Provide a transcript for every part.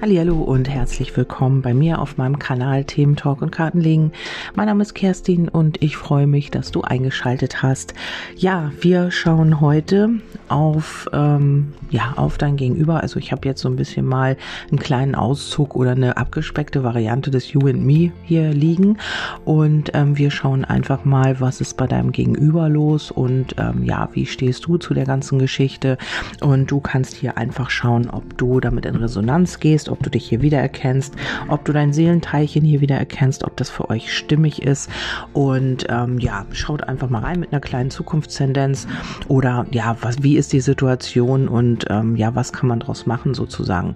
Hallo und herzlich willkommen bei mir auf meinem Kanal Themen Talk und Kartenlegen. Mein Name ist Kerstin und ich freue mich, dass du eingeschaltet hast. Ja, wir schauen heute auf ähm, ja auf dein Gegenüber. Also ich habe jetzt so ein bisschen mal einen kleinen Auszug oder eine abgespeckte Variante des You and Me hier liegen und ähm, wir schauen einfach mal, was ist bei deinem Gegenüber los und ähm, ja, wie stehst du zu der ganzen Geschichte und du kannst hier einfach schauen, ob du damit in Resonanz gehst ob du dich hier wiedererkennst, ob du dein Seelenteilchen hier wiedererkennst, ob das für euch stimmig ist. Und ähm, ja, schaut einfach mal rein mit einer kleinen Zukunftstendenz oder ja, was, wie ist die Situation und ähm, ja, was kann man daraus machen sozusagen.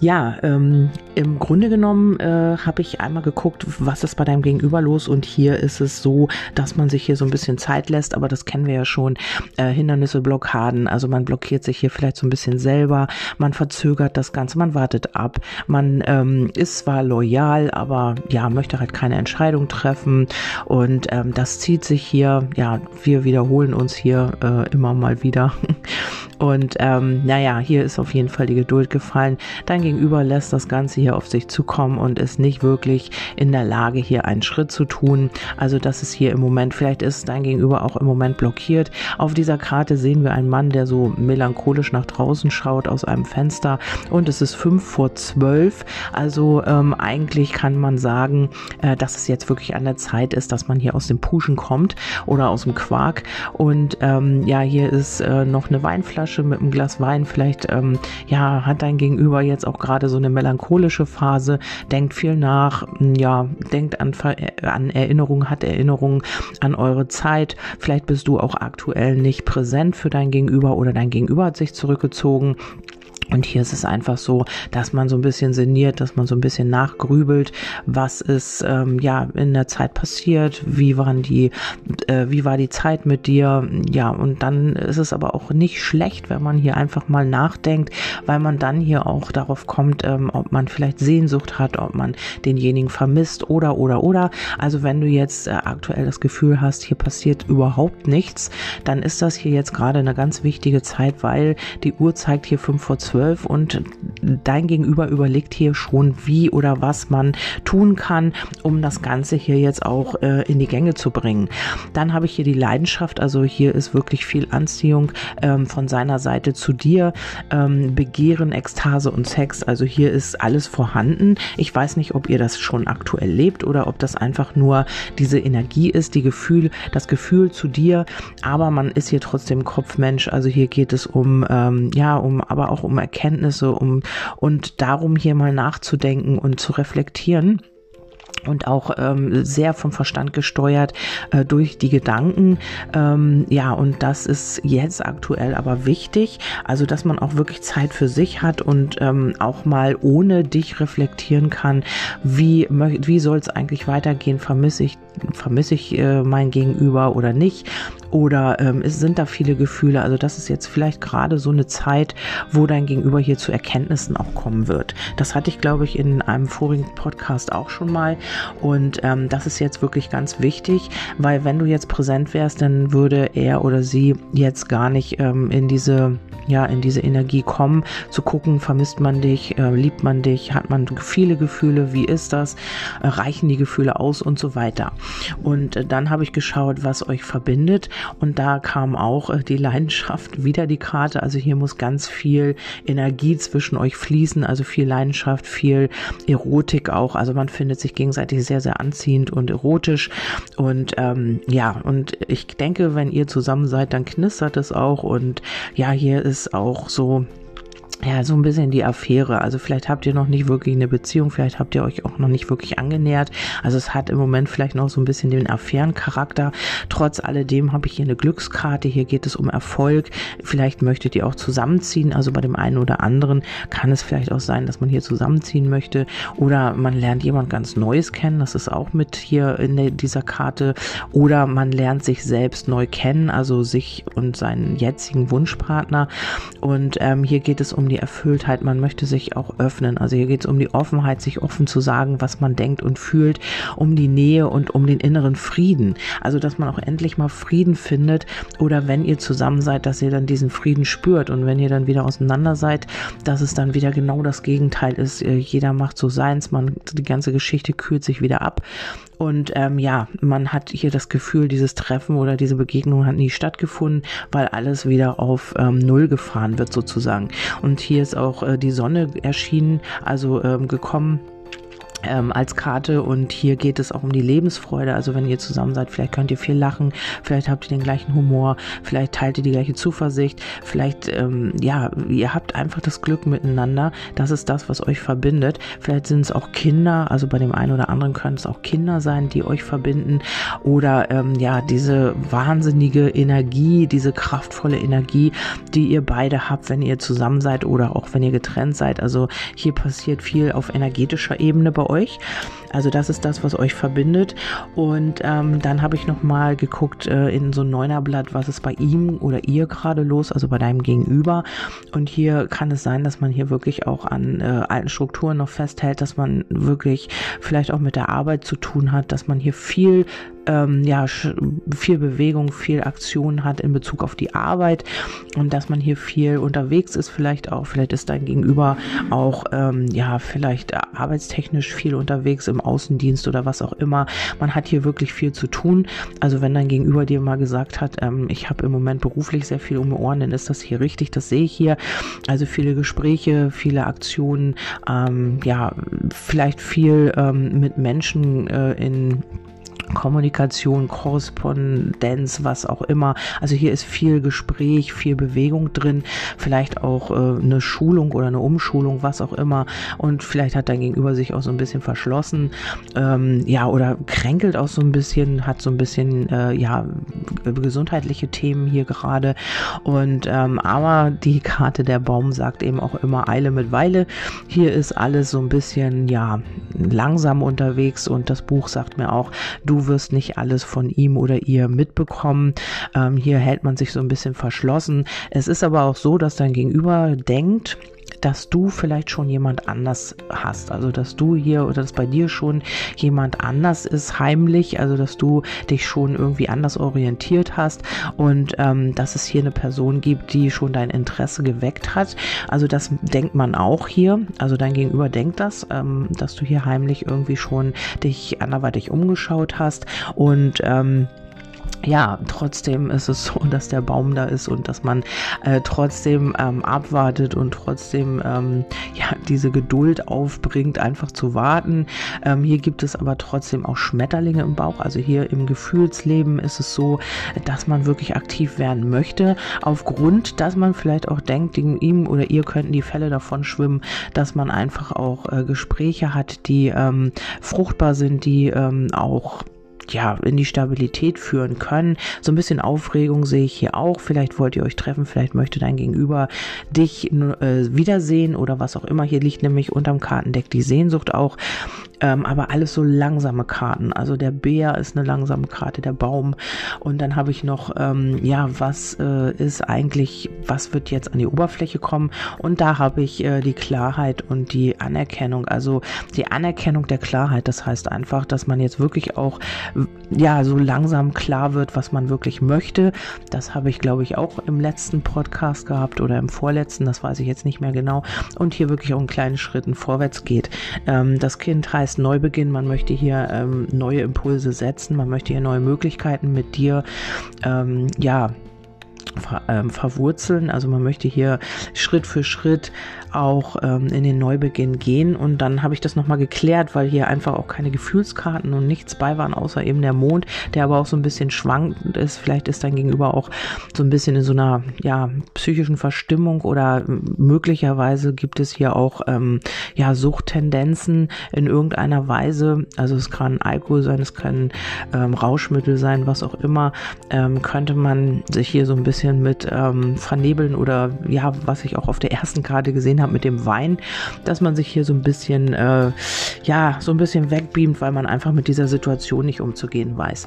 Ja, ähm, im Grunde genommen äh, habe ich einmal geguckt, was ist bei deinem Gegenüber los und hier ist es so, dass man sich hier so ein bisschen Zeit lässt, aber das kennen wir ja schon, äh, Hindernisse, Blockaden, also man blockiert sich hier vielleicht so ein bisschen selber, man verzögert das Ganze, man wartet ab ab. Man ähm, ist zwar loyal, aber ja, möchte halt keine Entscheidung treffen. Und ähm, das zieht sich hier, ja, wir wiederholen uns hier äh, immer mal wieder. Und ähm, naja, hier ist auf jeden Fall die Geduld gefallen. Dein Gegenüber lässt das Ganze hier auf sich zukommen und ist nicht wirklich in der Lage, hier einen Schritt zu tun. Also das ist hier im Moment, vielleicht ist dein Gegenüber auch im Moment blockiert. Auf dieser Karte sehen wir einen Mann, der so melancholisch nach draußen schaut aus einem Fenster und es ist fünf vor zwölf. Also ähm, eigentlich kann man sagen, äh, dass es jetzt wirklich an der Zeit ist, dass man hier aus dem Puschen kommt oder aus dem Quark. Und ähm, ja, hier ist äh, noch eine Weinflasche Flasche mit einem Glas Wein. Vielleicht ähm, ja, hat dein Gegenüber jetzt auch gerade so eine melancholische Phase, denkt viel nach, ja, denkt an, an Erinnerungen, hat Erinnerungen an eure Zeit. Vielleicht bist du auch aktuell nicht präsent für dein Gegenüber oder dein Gegenüber hat sich zurückgezogen. Und hier ist es einfach so, dass man so ein bisschen sinniert, dass man so ein bisschen nachgrübelt, was ist ähm, ja in der Zeit passiert, wie waren die, äh, wie war die Zeit mit dir, ja und dann ist es aber auch nicht schlecht, wenn man hier einfach mal nachdenkt, weil man dann hier auch darauf kommt, ähm, ob man vielleicht Sehnsucht hat, ob man denjenigen vermisst oder oder oder. Also wenn du jetzt äh, aktuell das Gefühl hast, hier passiert überhaupt nichts, dann ist das hier jetzt gerade eine ganz wichtige Zeit, weil die Uhr zeigt hier fünf vor zwölf 12 und dein Gegenüber überlegt hier schon, wie oder was man tun kann, um das Ganze hier jetzt auch äh, in die Gänge zu bringen. Dann habe ich hier die Leidenschaft, also hier ist wirklich viel Anziehung ähm, von seiner Seite zu dir, ähm, Begehren, Ekstase und Sex, also hier ist alles vorhanden. Ich weiß nicht, ob ihr das schon aktuell lebt oder ob das einfach nur diese Energie ist, die Gefühl, das Gefühl zu dir, aber man ist hier trotzdem Kopfmensch, also hier geht es um, ähm, ja, um, aber auch um Erkenntnisse, um und darum hier mal nachzudenken und zu reflektieren und auch ähm, sehr vom Verstand gesteuert äh, durch die Gedanken. Ähm, ja, und das ist jetzt aktuell aber wichtig, also dass man auch wirklich Zeit für sich hat und ähm, auch mal ohne dich reflektieren kann, wie, wie soll es eigentlich weitergehen, vermisse ich vermisse ich äh, mein Gegenüber oder nicht? Oder ähm, es sind da viele Gefühle? Also das ist jetzt vielleicht gerade so eine Zeit, wo dein Gegenüber hier zu Erkenntnissen auch kommen wird. Das hatte ich, glaube ich, in einem vorigen Podcast auch schon mal. Und ähm, das ist jetzt wirklich ganz wichtig, weil wenn du jetzt präsent wärst, dann würde er oder sie jetzt gar nicht ähm, in diese ja in diese Energie kommen, zu gucken, vermisst man dich, äh, liebt man dich, hat man viele Gefühle, wie ist das, äh, reichen die Gefühle aus und so weiter. Und äh, dann habe ich geschaut, was euch verbindet und da kam auch äh, die Leidenschaft wieder die Karte. Also hier muss ganz viel Energie zwischen euch fließen, also viel Leidenschaft, viel Erotik auch. Also man findet sich gegenseitig sehr, sehr anziehend und erotisch. Und ähm, ja, und ich denke, wenn ihr zusammen seid, dann knistert es auch. Und ja, hier ist auch so ja, so ein bisschen die Affäre. Also vielleicht habt ihr noch nicht wirklich eine Beziehung, vielleicht habt ihr euch auch noch nicht wirklich angenähert. Also es hat im Moment vielleicht noch so ein bisschen den Affärencharakter. Trotz alledem habe ich hier eine Glückskarte. Hier geht es um Erfolg. Vielleicht möchtet ihr auch zusammenziehen. Also bei dem einen oder anderen kann es vielleicht auch sein, dass man hier zusammenziehen möchte. Oder man lernt jemand ganz Neues kennen. Das ist auch mit hier in dieser Karte. Oder man lernt sich selbst neu kennen, also sich und seinen jetzigen Wunschpartner. Und ähm, hier geht es um die Erfülltheit, man möchte sich auch öffnen. Also hier geht es um die Offenheit, sich offen zu sagen, was man denkt und fühlt, um die Nähe und um den inneren Frieden. Also dass man auch endlich mal Frieden findet oder wenn ihr zusammen seid, dass ihr dann diesen Frieden spürt und wenn ihr dann wieder auseinander seid, dass es dann wieder genau das Gegenteil ist. Äh, jeder macht so seins, man die ganze Geschichte kühlt sich wieder ab und ähm, ja, man hat hier das Gefühl, dieses Treffen oder diese Begegnung hat nie stattgefunden, weil alles wieder auf ähm, Null gefahren wird sozusagen. Und hier ist auch äh, die Sonne erschienen, also ähm, gekommen ähm, als Karte und hier geht es auch um die Lebensfreude. Also wenn ihr zusammen seid, vielleicht könnt ihr viel lachen, vielleicht habt ihr den gleichen Humor, vielleicht teilt ihr die gleiche Zuversicht, vielleicht ähm, ja, ihr habt einfach das Glück miteinander. Das ist das, was euch verbindet. Vielleicht sind es auch Kinder, also bei dem einen oder anderen können es auch Kinder sein, die euch verbinden oder ähm, ja diese wahnsinnige Energie, diese kraftvolle Energie, die ihr beide habt, wenn ihr zusammen seid oder auch wenn ihr getrennt seid. Also hier passiert viel auf energetischer Ebene bei euch euch. Also das ist das, was euch verbindet. Und ähm, dann habe ich nochmal geguckt äh, in so ein Neunerblatt, was ist bei ihm oder ihr gerade los, also bei deinem Gegenüber. Und hier kann es sein, dass man hier wirklich auch an äh, alten Strukturen noch festhält, dass man wirklich vielleicht auch mit der Arbeit zu tun hat, dass man hier viel ähm, ja, viel Bewegung, viel Aktion hat in Bezug auf die Arbeit und dass man hier viel unterwegs ist, vielleicht auch, vielleicht ist dein Gegenüber auch, ähm, ja, vielleicht arbeitstechnisch viel unterwegs im Außendienst oder was auch immer. Man hat hier wirklich viel zu tun. Also wenn dein Gegenüber dir mal gesagt hat, ähm, ich habe im Moment beruflich sehr viel um die Ohren, dann ist das hier richtig, das sehe ich hier. Also viele Gespräche, viele Aktionen, ähm, ja, vielleicht viel ähm, mit Menschen äh, in Kommunikation, Korrespondenz, was auch immer. Also hier ist viel Gespräch, viel Bewegung drin, vielleicht auch äh, eine Schulung oder eine Umschulung, was auch immer. Und vielleicht hat dein Gegenüber sich auch so ein bisschen verschlossen, ähm, ja, oder kränkelt auch so ein bisschen, hat so ein bisschen, äh, ja, gesundheitliche Themen hier gerade. Und ähm, aber die Karte der Baum sagt eben auch immer Eile mit Weile. Hier ist alles so ein bisschen, ja, langsam unterwegs und das Buch sagt mir auch, du wirst nicht alles von ihm oder ihr mitbekommen. Ähm, hier hält man sich so ein bisschen verschlossen. Es ist aber auch so, dass dein Gegenüber denkt, dass du vielleicht schon jemand anders hast. Also, dass du hier oder dass bei dir schon jemand anders ist, heimlich. Also, dass du dich schon irgendwie anders orientiert hast und ähm, dass es hier eine Person gibt, die schon dein Interesse geweckt hat. Also, das denkt man auch hier. Also, dein Gegenüber denkt das, ähm, dass du hier heimlich irgendwie schon dich anderweitig umgeschaut hast und ähm, ja, trotzdem ist es so, dass der Baum da ist und dass man äh, trotzdem ähm, abwartet und trotzdem ähm, ja diese Geduld aufbringt, einfach zu warten. Ähm, hier gibt es aber trotzdem auch Schmetterlinge im Bauch. Also hier im Gefühlsleben ist es so, dass man wirklich aktiv werden möchte, aufgrund, dass man vielleicht auch denkt, ihm oder ihr könnten die Fälle davon schwimmen, dass man einfach auch äh, Gespräche hat, die ähm, fruchtbar sind, die ähm, auch ja, in die Stabilität führen können. So ein bisschen Aufregung sehe ich hier auch. Vielleicht wollt ihr euch treffen, vielleicht möchte dein Gegenüber dich äh, wiedersehen oder was auch immer. Hier liegt nämlich unterm Kartendeck die Sehnsucht auch. Ähm, aber alles so langsame Karten. Also der Bär ist eine langsame Karte, der Baum. Und dann habe ich noch, ähm, ja, was äh, ist eigentlich, was wird jetzt an die Oberfläche kommen? Und da habe ich äh, die Klarheit und die Anerkennung. Also die Anerkennung der Klarheit. Das heißt einfach, dass man jetzt wirklich auch, ja, so langsam klar wird, was man wirklich möchte. Das habe ich, glaube ich, auch im letzten Podcast gehabt oder im vorletzten. Das weiß ich jetzt nicht mehr genau. Und hier wirklich auch in kleinen Schritten vorwärts geht. Ähm, das Kind heißt Neubeginn, man möchte hier ähm, neue Impulse setzen, man möchte hier neue Möglichkeiten mit dir, ähm, ja, ver, ähm, verwurzeln. Also man möchte hier Schritt für Schritt auch ähm, in den Neubeginn gehen. Und dann habe ich das nochmal geklärt, weil hier einfach auch keine Gefühlskarten und nichts bei waren, außer eben der Mond, der aber auch so ein bisschen schwankend ist. Vielleicht ist dein Gegenüber auch so ein bisschen in so einer ja, psychischen Verstimmung oder möglicherweise gibt es hier auch ähm, ja, Suchttendenzen in irgendeiner Weise. Also es kann Alkohol sein, es kann ähm, Rauschmittel sein, was auch immer. Ähm, könnte man sich hier so ein bisschen bisschen mit ähm, Vernebeln oder ja, was ich auch auf der ersten Karte gesehen habe mit dem Wein, dass man sich hier so ein bisschen, äh, ja, so ein bisschen wegbeamt, weil man einfach mit dieser Situation nicht umzugehen weiß.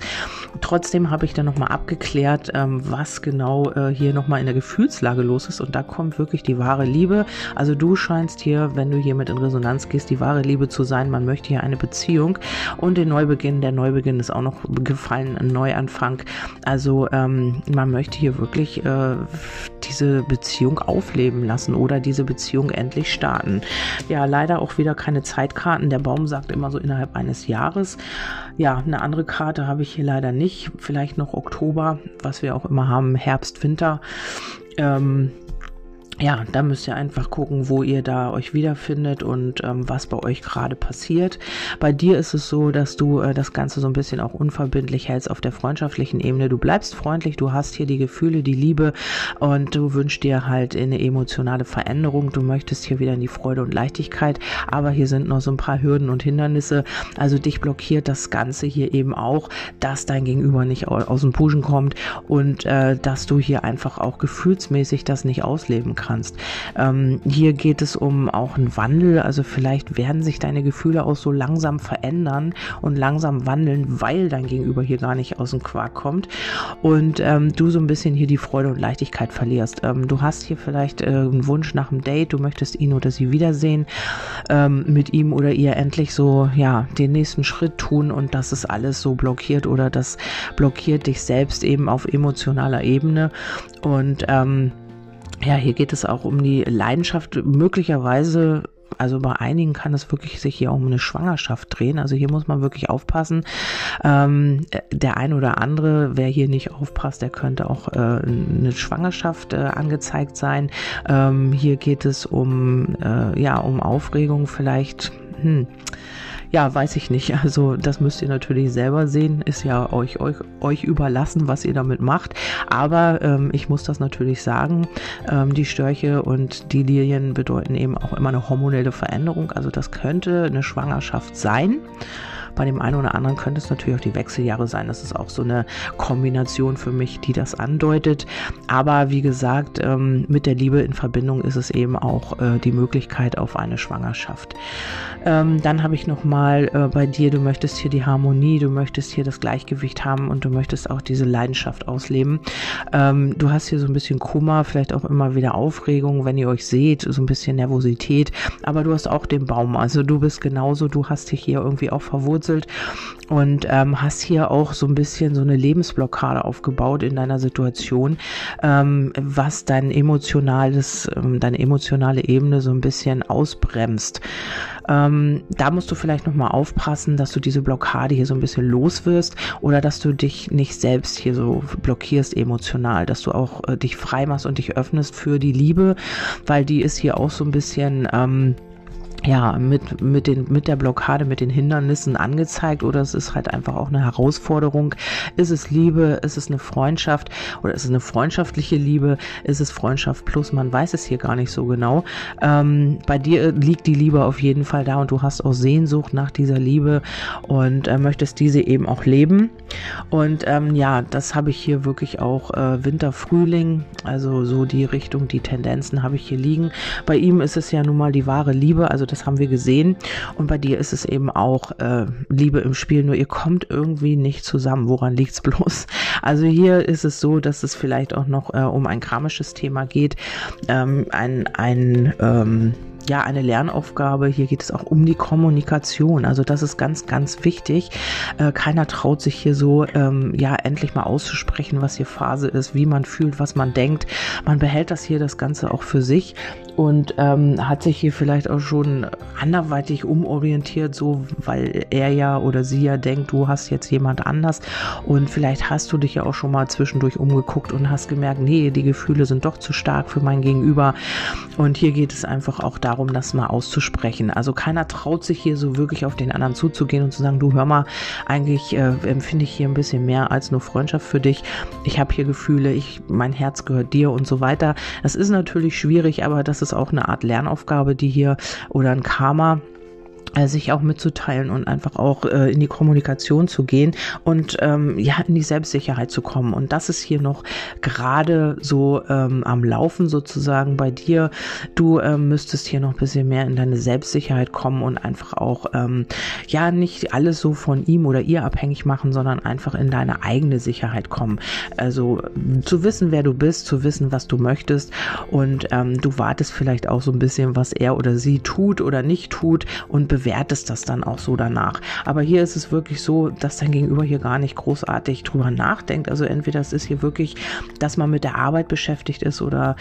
Trotzdem habe ich dann nochmal abgeklärt, ähm, was genau äh, hier nochmal in der Gefühlslage los ist und da kommt wirklich die wahre Liebe. Also du scheinst hier, wenn du hier mit in Resonanz gehst, die wahre Liebe zu sein. Man möchte hier eine Beziehung und den Neubeginn. Der Neubeginn ist auch noch gefallen, ein Neuanfang. Also ähm, man möchte hier wirklich äh, diese Beziehung aufleben lassen oder diese Beziehung endlich starten. Ja, leider auch wieder keine Zeitkarten. Der Baum sagt immer so innerhalb eines Jahres. Ja, eine andere Karte habe ich hier leider nicht. Vielleicht noch Oktober, was wir auch immer haben, Herbst, Winter. Ähm, ja, da müsst ihr einfach gucken, wo ihr da euch wiederfindet und ähm, was bei euch gerade passiert. Bei dir ist es so, dass du äh, das Ganze so ein bisschen auch unverbindlich hältst auf der freundschaftlichen Ebene. Du bleibst freundlich, du hast hier die Gefühle, die Liebe und du wünschst dir halt eine emotionale Veränderung. Du möchtest hier wieder in die Freude und Leichtigkeit, aber hier sind noch so ein paar Hürden und Hindernisse. Also dich blockiert das Ganze hier eben auch, dass dein Gegenüber nicht aus dem Puschen kommt und äh, dass du hier einfach auch gefühlsmäßig das nicht ausleben kannst kannst. Ähm, hier geht es um auch einen Wandel, also vielleicht werden sich deine Gefühle auch so langsam verändern und langsam wandeln, weil dein Gegenüber hier gar nicht aus dem Quark kommt und ähm, du so ein bisschen hier die Freude und Leichtigkeit verlierst. Ähm, du hast hier vielleicht äh, einen Wunsch nach einem Date, du möchtest ihn oder sie wiedersehen, ähm, mit ihm oder ihr endlich so, ja, den nächsten Schritt tun und das ist alles so blockiert oder das blockiert dich selbst eben auf emotionaler Ebene und ähm, ja, hier geht es auch um die Leidenschaft. Möglicherweise also bei einigen kann es wirklich sich hier um eine Schwangerschaft drehen. Also hier muss man wirklich aufpassen. Ähm, der ein oder andere, wer hier nicht aufpasst, der könnte auch äh, eine Schwangerschaft äh, angezeigt sein. Ähm, hier geht es um äh, ja um Aufregung vielleicht. Hm ja, weiß ich nicht. Also das müsst ihr natürlich selber sehen. Ist ja euch, euch, euch überlassen, was ihr damit macht. Aber ähm, ich muss das natürlich sagen. Ähm, die Störche und die Lilien bedeuten eben auch immer eine hormonelle Veränderung. Also das könnte eine Schwangerschaft sein. Bei dem einen oder anderen könnte es natürlich auch die Wechseljahre sein. Das ist auch so eine Kombination für mich, die das andeutet. Aber wie gesagt, ähm, mit der Liebe in Verbindung ist es eben auch äh, die Möglichkeit auf eine Schwangerschaft. Ähm, dann habe ich nochmal äh, bei dir, du möchtest hier die Harmonie, du möchtest hier das Gleichgewicht haben und du möchtest auch diese Leidenschaft ausleben. Ähm, du hast hier so ein bisschen Kummer, vielleicht auch immer wieder Aufregung, wenn ihr euch seht, so ein bisschen Nervosität. Aber du hast auch den Baum. Also du bist genauso, du hast dich hier irgendwie auch verwurzelt verwurzelt und ähm, hast hier auch so ein bisschen so eine Lebensblockade aufgebaut in deiner Situation, ähm, was dein emotionales, ähm, deine emotionale Ebene so ein bisschen ausbremst. Ähm, da musst du vielleicht nochmal aufpassen, dass du diese Blockade hier so ein bisschen los wirst oder dass du dich nicht selbst hier so blockierst emotional, dass du auch äh, dich frei machst und dich öffnest für die Liebe, weil die ist hier auch so ein bisschen ähm, ja, mit, mit, den, mit der Blockade, mit den Hindernissen angezeigt oder es ist halt einfach auch eine Herausforderung. Ist es Liebe? Ist es eine Freundschaft? Oder ist es eine freundschaftliche Liebe? Ist es Freundschaft plus? Man weiß es hier gar nicht so genau. Ähm, bei dir liegt die Liebe auf jeden Fall da und du hast auch Sehnsucht nach dieser Liebe und äh, möchtest diese eben auch leben. Und ähm, ja, das habe ich hier wirklich auch äh, Winter, Frühling, also so die Richtung, die Tendenzen habe ich hier liegen. Bei ihm ist es ja nun mal die wahre Liebe, also das das haben wir gesehen. Und bei dir ist es eben auch äh, Liebe im Spiel, nur ihr kommt irgendwie nicht zusammen. Woran liegt es bloß? Also hier ist es so, dass es vielleicht auch noch äh, um ein kramisches Thema geht. Ähm, ein, ein ähm, ja eine Lernaufgabe. Hier geht es auch um die Kommunikation. Also das ist ganz, ganz wichtig. Äh, keiner traut sich hier so, ähm, ja, endlich mal auszusprechen, was hier Phase ist, wie man fühlt, was man denkt. Man behält das hier das Ganze auch für sich und ähm, hat sich hier vielleicht auch schon anderweitig umorientiert, so weil er ja oder sie ja denkt, du hast jetzt jemand anders und vielleicht hast du dich ja auch schon mal zwischendurch umgeguckt und hast gemerkt, nee, die Gefühle sind doch zu stark für mein Gegenüber und hier geht es einfach auch darum, das mal auszusprechen. Also keiner traut sich hier so wirklich auf den anderen zuzugehen und zu sagen, du hör mal, eigentlich äh, empfinde ich hier ein bisschen mehr als nur Freundschaft für dich. Ich habe hier Gefühle, ich, mein Herz gehört dir und so weiter. Das ist natürlich schwierig, aber das ist auch eine Art Lernaufgabe, die hier oder ein Karma, sich auch mitzuteilen und einfach auch äh, in die Kommunikation zu gehen und ähm, ja in die Selbstsicherheit zu kommen. Und das ist hier noch gerade so ähm, am Laufen sozusagen bei dir. Du ähm, müsstest hier noch ein bisschen mehr in deine Selbstsicherheit kommen und einfach auch ähm, ja nicht alles so von ihm oder ihr abhängig machen sondern einfach in deine eigene Sicherheit kommen. Also zu wissen wer du bist zu wissen was du möchtest und ähm, du wartest vielleicht auch so ein bisschen was er oder sie tut oder nicht tut und bewertest das dann auch so danach. Aber hier ist es wirklich so, dass dein Gegenüber hier gar nicht großartig drüber nachdenkt. Also entweder es ist hier wirklich, dass man mit der Arbeit beschäftigt ist oder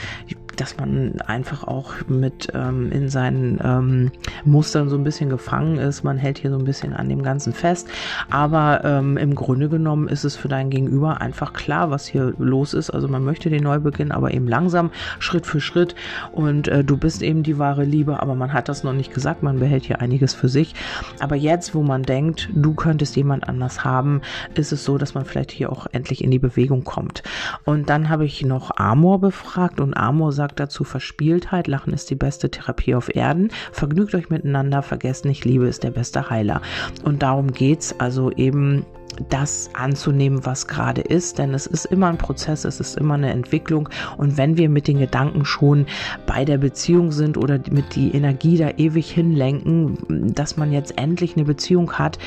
dass man einfach auch mit ähm, in seinen ähm, Mustern so ein bisschen gefangen ist. Man hält hier so ein bisschen an dem Ganzen fest. Aber ähm, im Grunde genommen ist es für dein Gegenüber einfach klar, was hier los ist. Also man möchte den Neubeginn, aber eben langsam, Schritt für Schritt. Und äh, du bist eben die wahre Liebe, aber man hat das noch nicht gesagt. Man behält hier einiges für sich. Aber jetzt, wo man denkt, du könntest jemand anders haben, ist es so, dass man vielleicht hier auch endlich in die Bewegung kommt. Und dann habe ich noch Amor befragt und Amor sagt dazu Verspieltheit. Lachen ist die beste Therapie auf Erden. Vergnügt euch miteinander, vergesst nicht, Liebe ist der beste Heiler. Und darum geht's also eben das anzunehmen, was gerade ist, denn es ist immer ein Prozess, es ist immer eine Entwicklung und wenn wir mit den Gedanken schon bei der Beziehung sind oder mit die Energie da ewig hinlenken, dass man jetzt endlich eine Beziehung hat,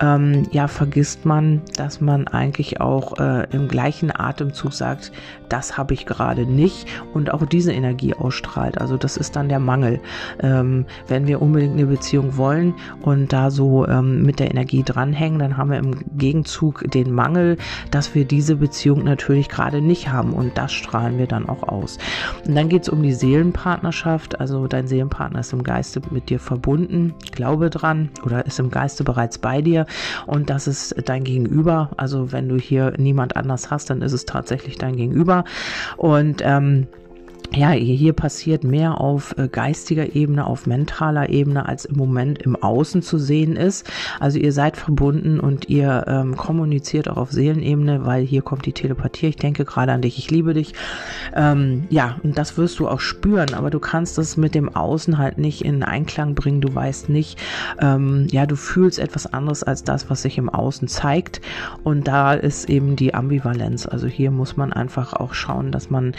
ähm, ja, vergisst man, dass man eigentlich auch äh, im gleichen Atemzug sagt, das habe ich gerade nicht und auch diese Energie ausstrahlt. Also das ist dann der Mangel. Ähm, wenn wir unbedingt eine Beziehung wollen und da so ähm, mit der Energie dranhängen, dann haben wir im Gegenteil Gegenzug den Mangel, dass wir diese Beziehung natürlich gerade nicht haben. Und das strahlen wir dann auch aus. Und dann geht es um die Seelenpartnerschaft, also dein Seelenpartner ist im Geiste mit dir verbunden, glaube dran oder ist im Geiste bereits bei dir. Und das ist dein Gegenüber. Also wenn du hier niemand anders hast, dann ist es tatsächlich dein Gegenüber. Und ähm, ja, hier passiert mehr auf äh, geistiger Ebene, auf mentaler Ebene, als im Moment im Außen zu sehen ist. Also ihr seid verbunden und ihr ähm, kommuniziert auch auf Seelenebene, weil hier kommt die Telepathie. Ich denke gerade an dich, ich liebe dich. Ähm, ja, und das wirst du auch spüren, aber du kannst das mit dem Außen halt nicht in Einklang bringen. Du weißt nicht, ähm, ja, du fühlst etwas anderes als das, was sich im Außen zeigt. Und da ist eben die Ambivalenz. Also hier muss man einfach auch schauen, dass man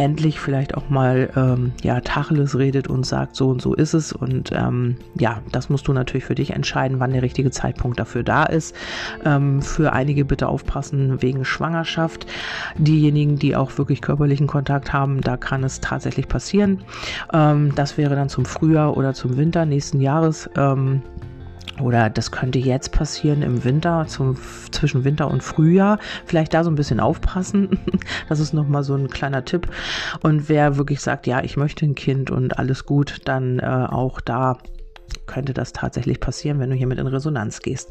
endlich vielleicht auch mal ähm, ja Tacheles redet und sagt, so und so ist es. Und ähm, ja, das musst du natürlich für dich entscheiden, wann der richtige Zeitpunkt dafür da ist. Ähm, für einige bitte aufpassen wegen Schwangerschaft. Diejenigen, die auch wirklich körperlichen Kontakt haben, da kann es tatsächlich passieren. Ähm, das wäre dann zum Frühjahr oder zum Winter nächsten Jahres. Oder das könnte jetzt passieren im Winter, zum, zwischen Winter und Frühjahr. Vielleicht da so ein bisschen aufpassen. Das ist nochmal so ein kleiner Tipp. Und wer wirklich sagt, ja, ich möchte ein Kind und alles gut, dann äh, auch da könnte das tatsächlich passieren, wenn du hiermit in Resonanz gehst.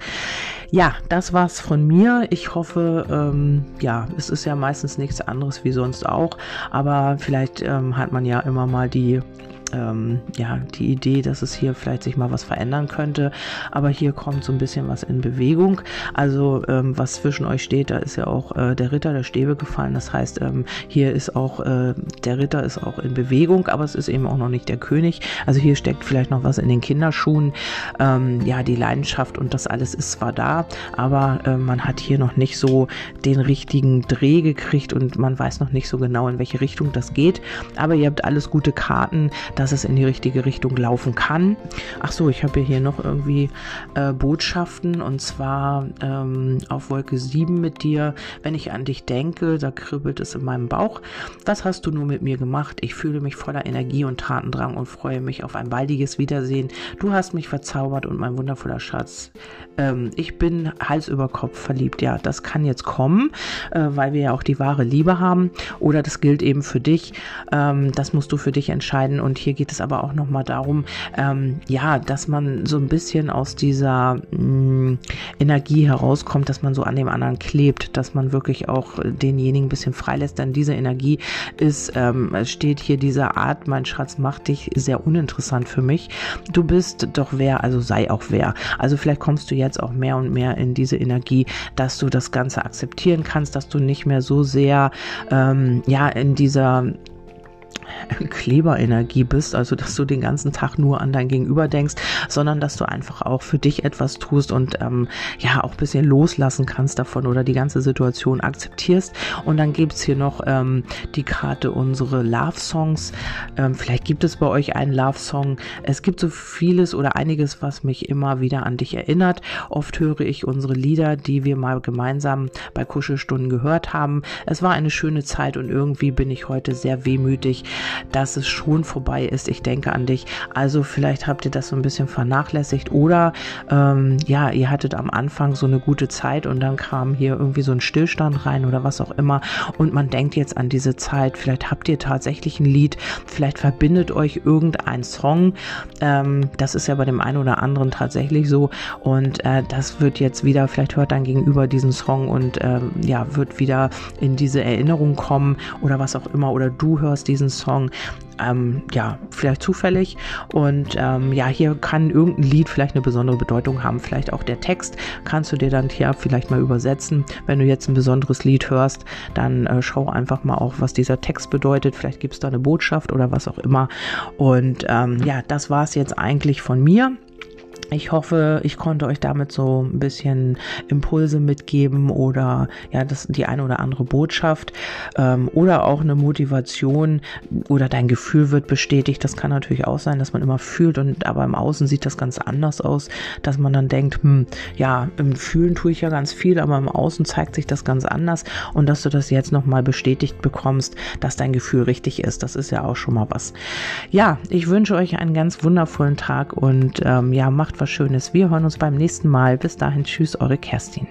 Ja, das war's von mir. Ich hoffe, ähm, ja, es ist ja meistens nichts anderes wie sonst auch, aber vielleicht ähm, hat man ja immer mal die ähm, ja, die Idee, dass es hier vielleicht sich mal was verändern könnte. Aber hier kommt so ein bisschen was in Bewegung. Also ähm, was zwischen euch steht, da ist ja auch äh, der Ritter der Stäbe gefallen. Das heißt, ähm, hier ist auch äh, der Ritter ist auch in Bewegung, aber es ist eben auch noch nicht der König. Also hier steckt vielleicht noch was in den Kinderschuhen. Ähm, ja, die Leidenschaft und das alles ist zwar da, aber äh, man hat hier noch nicht so den richtigen Dreh gekriegt und man weiß noch nicht so genau, in welche Richtung das geht. Aber ihr habt alles gute Karten dass es in die richtige Richtung laufen kann. Ach so, ich habe hier noch irgendwie äh, Botschaften und zwar ähm, auf Wolke 7 mit dir. Wenn ich an dich denke, da kribbelt es in meinem Bauch. Was hast du nur mit mir gemacht? Ich fühle mich voller Energie und Tatendrang und freue mich auf ein baldiges Wiedersehen. Du hast mich verzaubert und mein wundervoller Schatz. Ähm, ich bin Hals über Kopf verliebt. Ja, das kann jetzt kommen, äh, weil wir ja auch die wahre Liebe haben. Oder das gilt eben für dich. Ähm, das musst du für dich entscheiden. Und hier hier geht es aber auch nochmal darum, ähm, ja, dass man so ein bisschen aus dieser mh, mm, Energie herauskommt, dass man so an dem anderen klebt, dass man wirklich auch denjenigen ein bisschen freilässt, denn diese Energie ist, ähm, steht hier diese Art, mein Schatz macht dich sehr uninteressant für mich. Du bist doch wer, also sei auch wer. Also vielleicht kommst du jetzt auch mehr und mehr in diese Energie, dass du das Ganze akzeptieren kannst, dass du nicht mehr so sehr, ähm, ja, in dieser Kleberenergie bist, also dass du den ganzen Tag nur an dein Gegenüber denkst, sondern dass du einfach auch für dich etwas tust und ähm, ja auch ein bisschen loslassen kannst davon oder die ganze Situation akzeptierst. Und dann gibt's hier noch ähm, die Karte unsere Love Songs. Ähm, vielleicht gibt es bei euch einen Love Song. Es gibt so vieles oder einiges, was mich immer wieder an dich erinnert. Oft höre ich unsere Lieder, die wir mal gemeinsam bei Kuschelstunden gehört haben. Es war eine schöne Zeit und irgendwie bin ich heute sehr wehmütig, dass es schon vorbei ist. Ich denke an dich. Also vielleicht habt ihr das so ein bisschen vernachlässigt oder ähm, ja, ihr hattet am Anfang so eine gute Zeit und dann kam hier irgendwie so ein Stillstand rein oder was auch immer und man denkt jetzt an diese Zeit. Vielleicht habt ihr tatsächlich ein Lied, vielleicht verbindet euch irgendein Song. Ähm, das ist ja bei dem einen oder anderen tatsächlich so und äh, das wird jetzt wieder, vielleicht hört dann gegenüber diesen Song und ähm, ja, wird wieder in diese Erinnerung kommen oder was auch immer oder du hörst diesen Song ähm, ja, vielleicht zufällig. Und ähm, ja, hier kann irgendein Lied vielleicht eine besondere Bedeutung haben. Vielleicht auch der Text kannst du dir dann hier vielleicht mal übersetzen. Wenn du jetzt ein besonderes Lied hörst, dann äh, schau einfach mal auch, was dieser Text bedeutet. Vielleicht gibt es da eine Botschaft oder was auch immer. Und ähm, ja, das war es jetzt eigentlich von mir. Ich hoffe, ich konnte euch damit so ein bisschen Impulse mitgeben oder ja, das die eine oder andere Botschaft ähm, oder auch eine Motivation oder dein Gefühl wird bestätigt. Das kann natürlich auch sein, dass man immer fühlt und aber im Außen sieht das ganz anders aus, dass man dann denkt, hm, ja, im Fühlen tue ich ja ganz viel, aber im Außen zeigt sich das ganz anders und dass du das jetzt nochmal bestätigt bekommst, dass dein Gefühl richtig ist. Das ist ja auch schon mal was. Ja, ich wünsche euch einen ganz wundervollen Tag und ähm, ja, macht etwas Schönes. Wir hören uns beim nächsten Mal. Bis dahin, tschüss, eure Kerstin.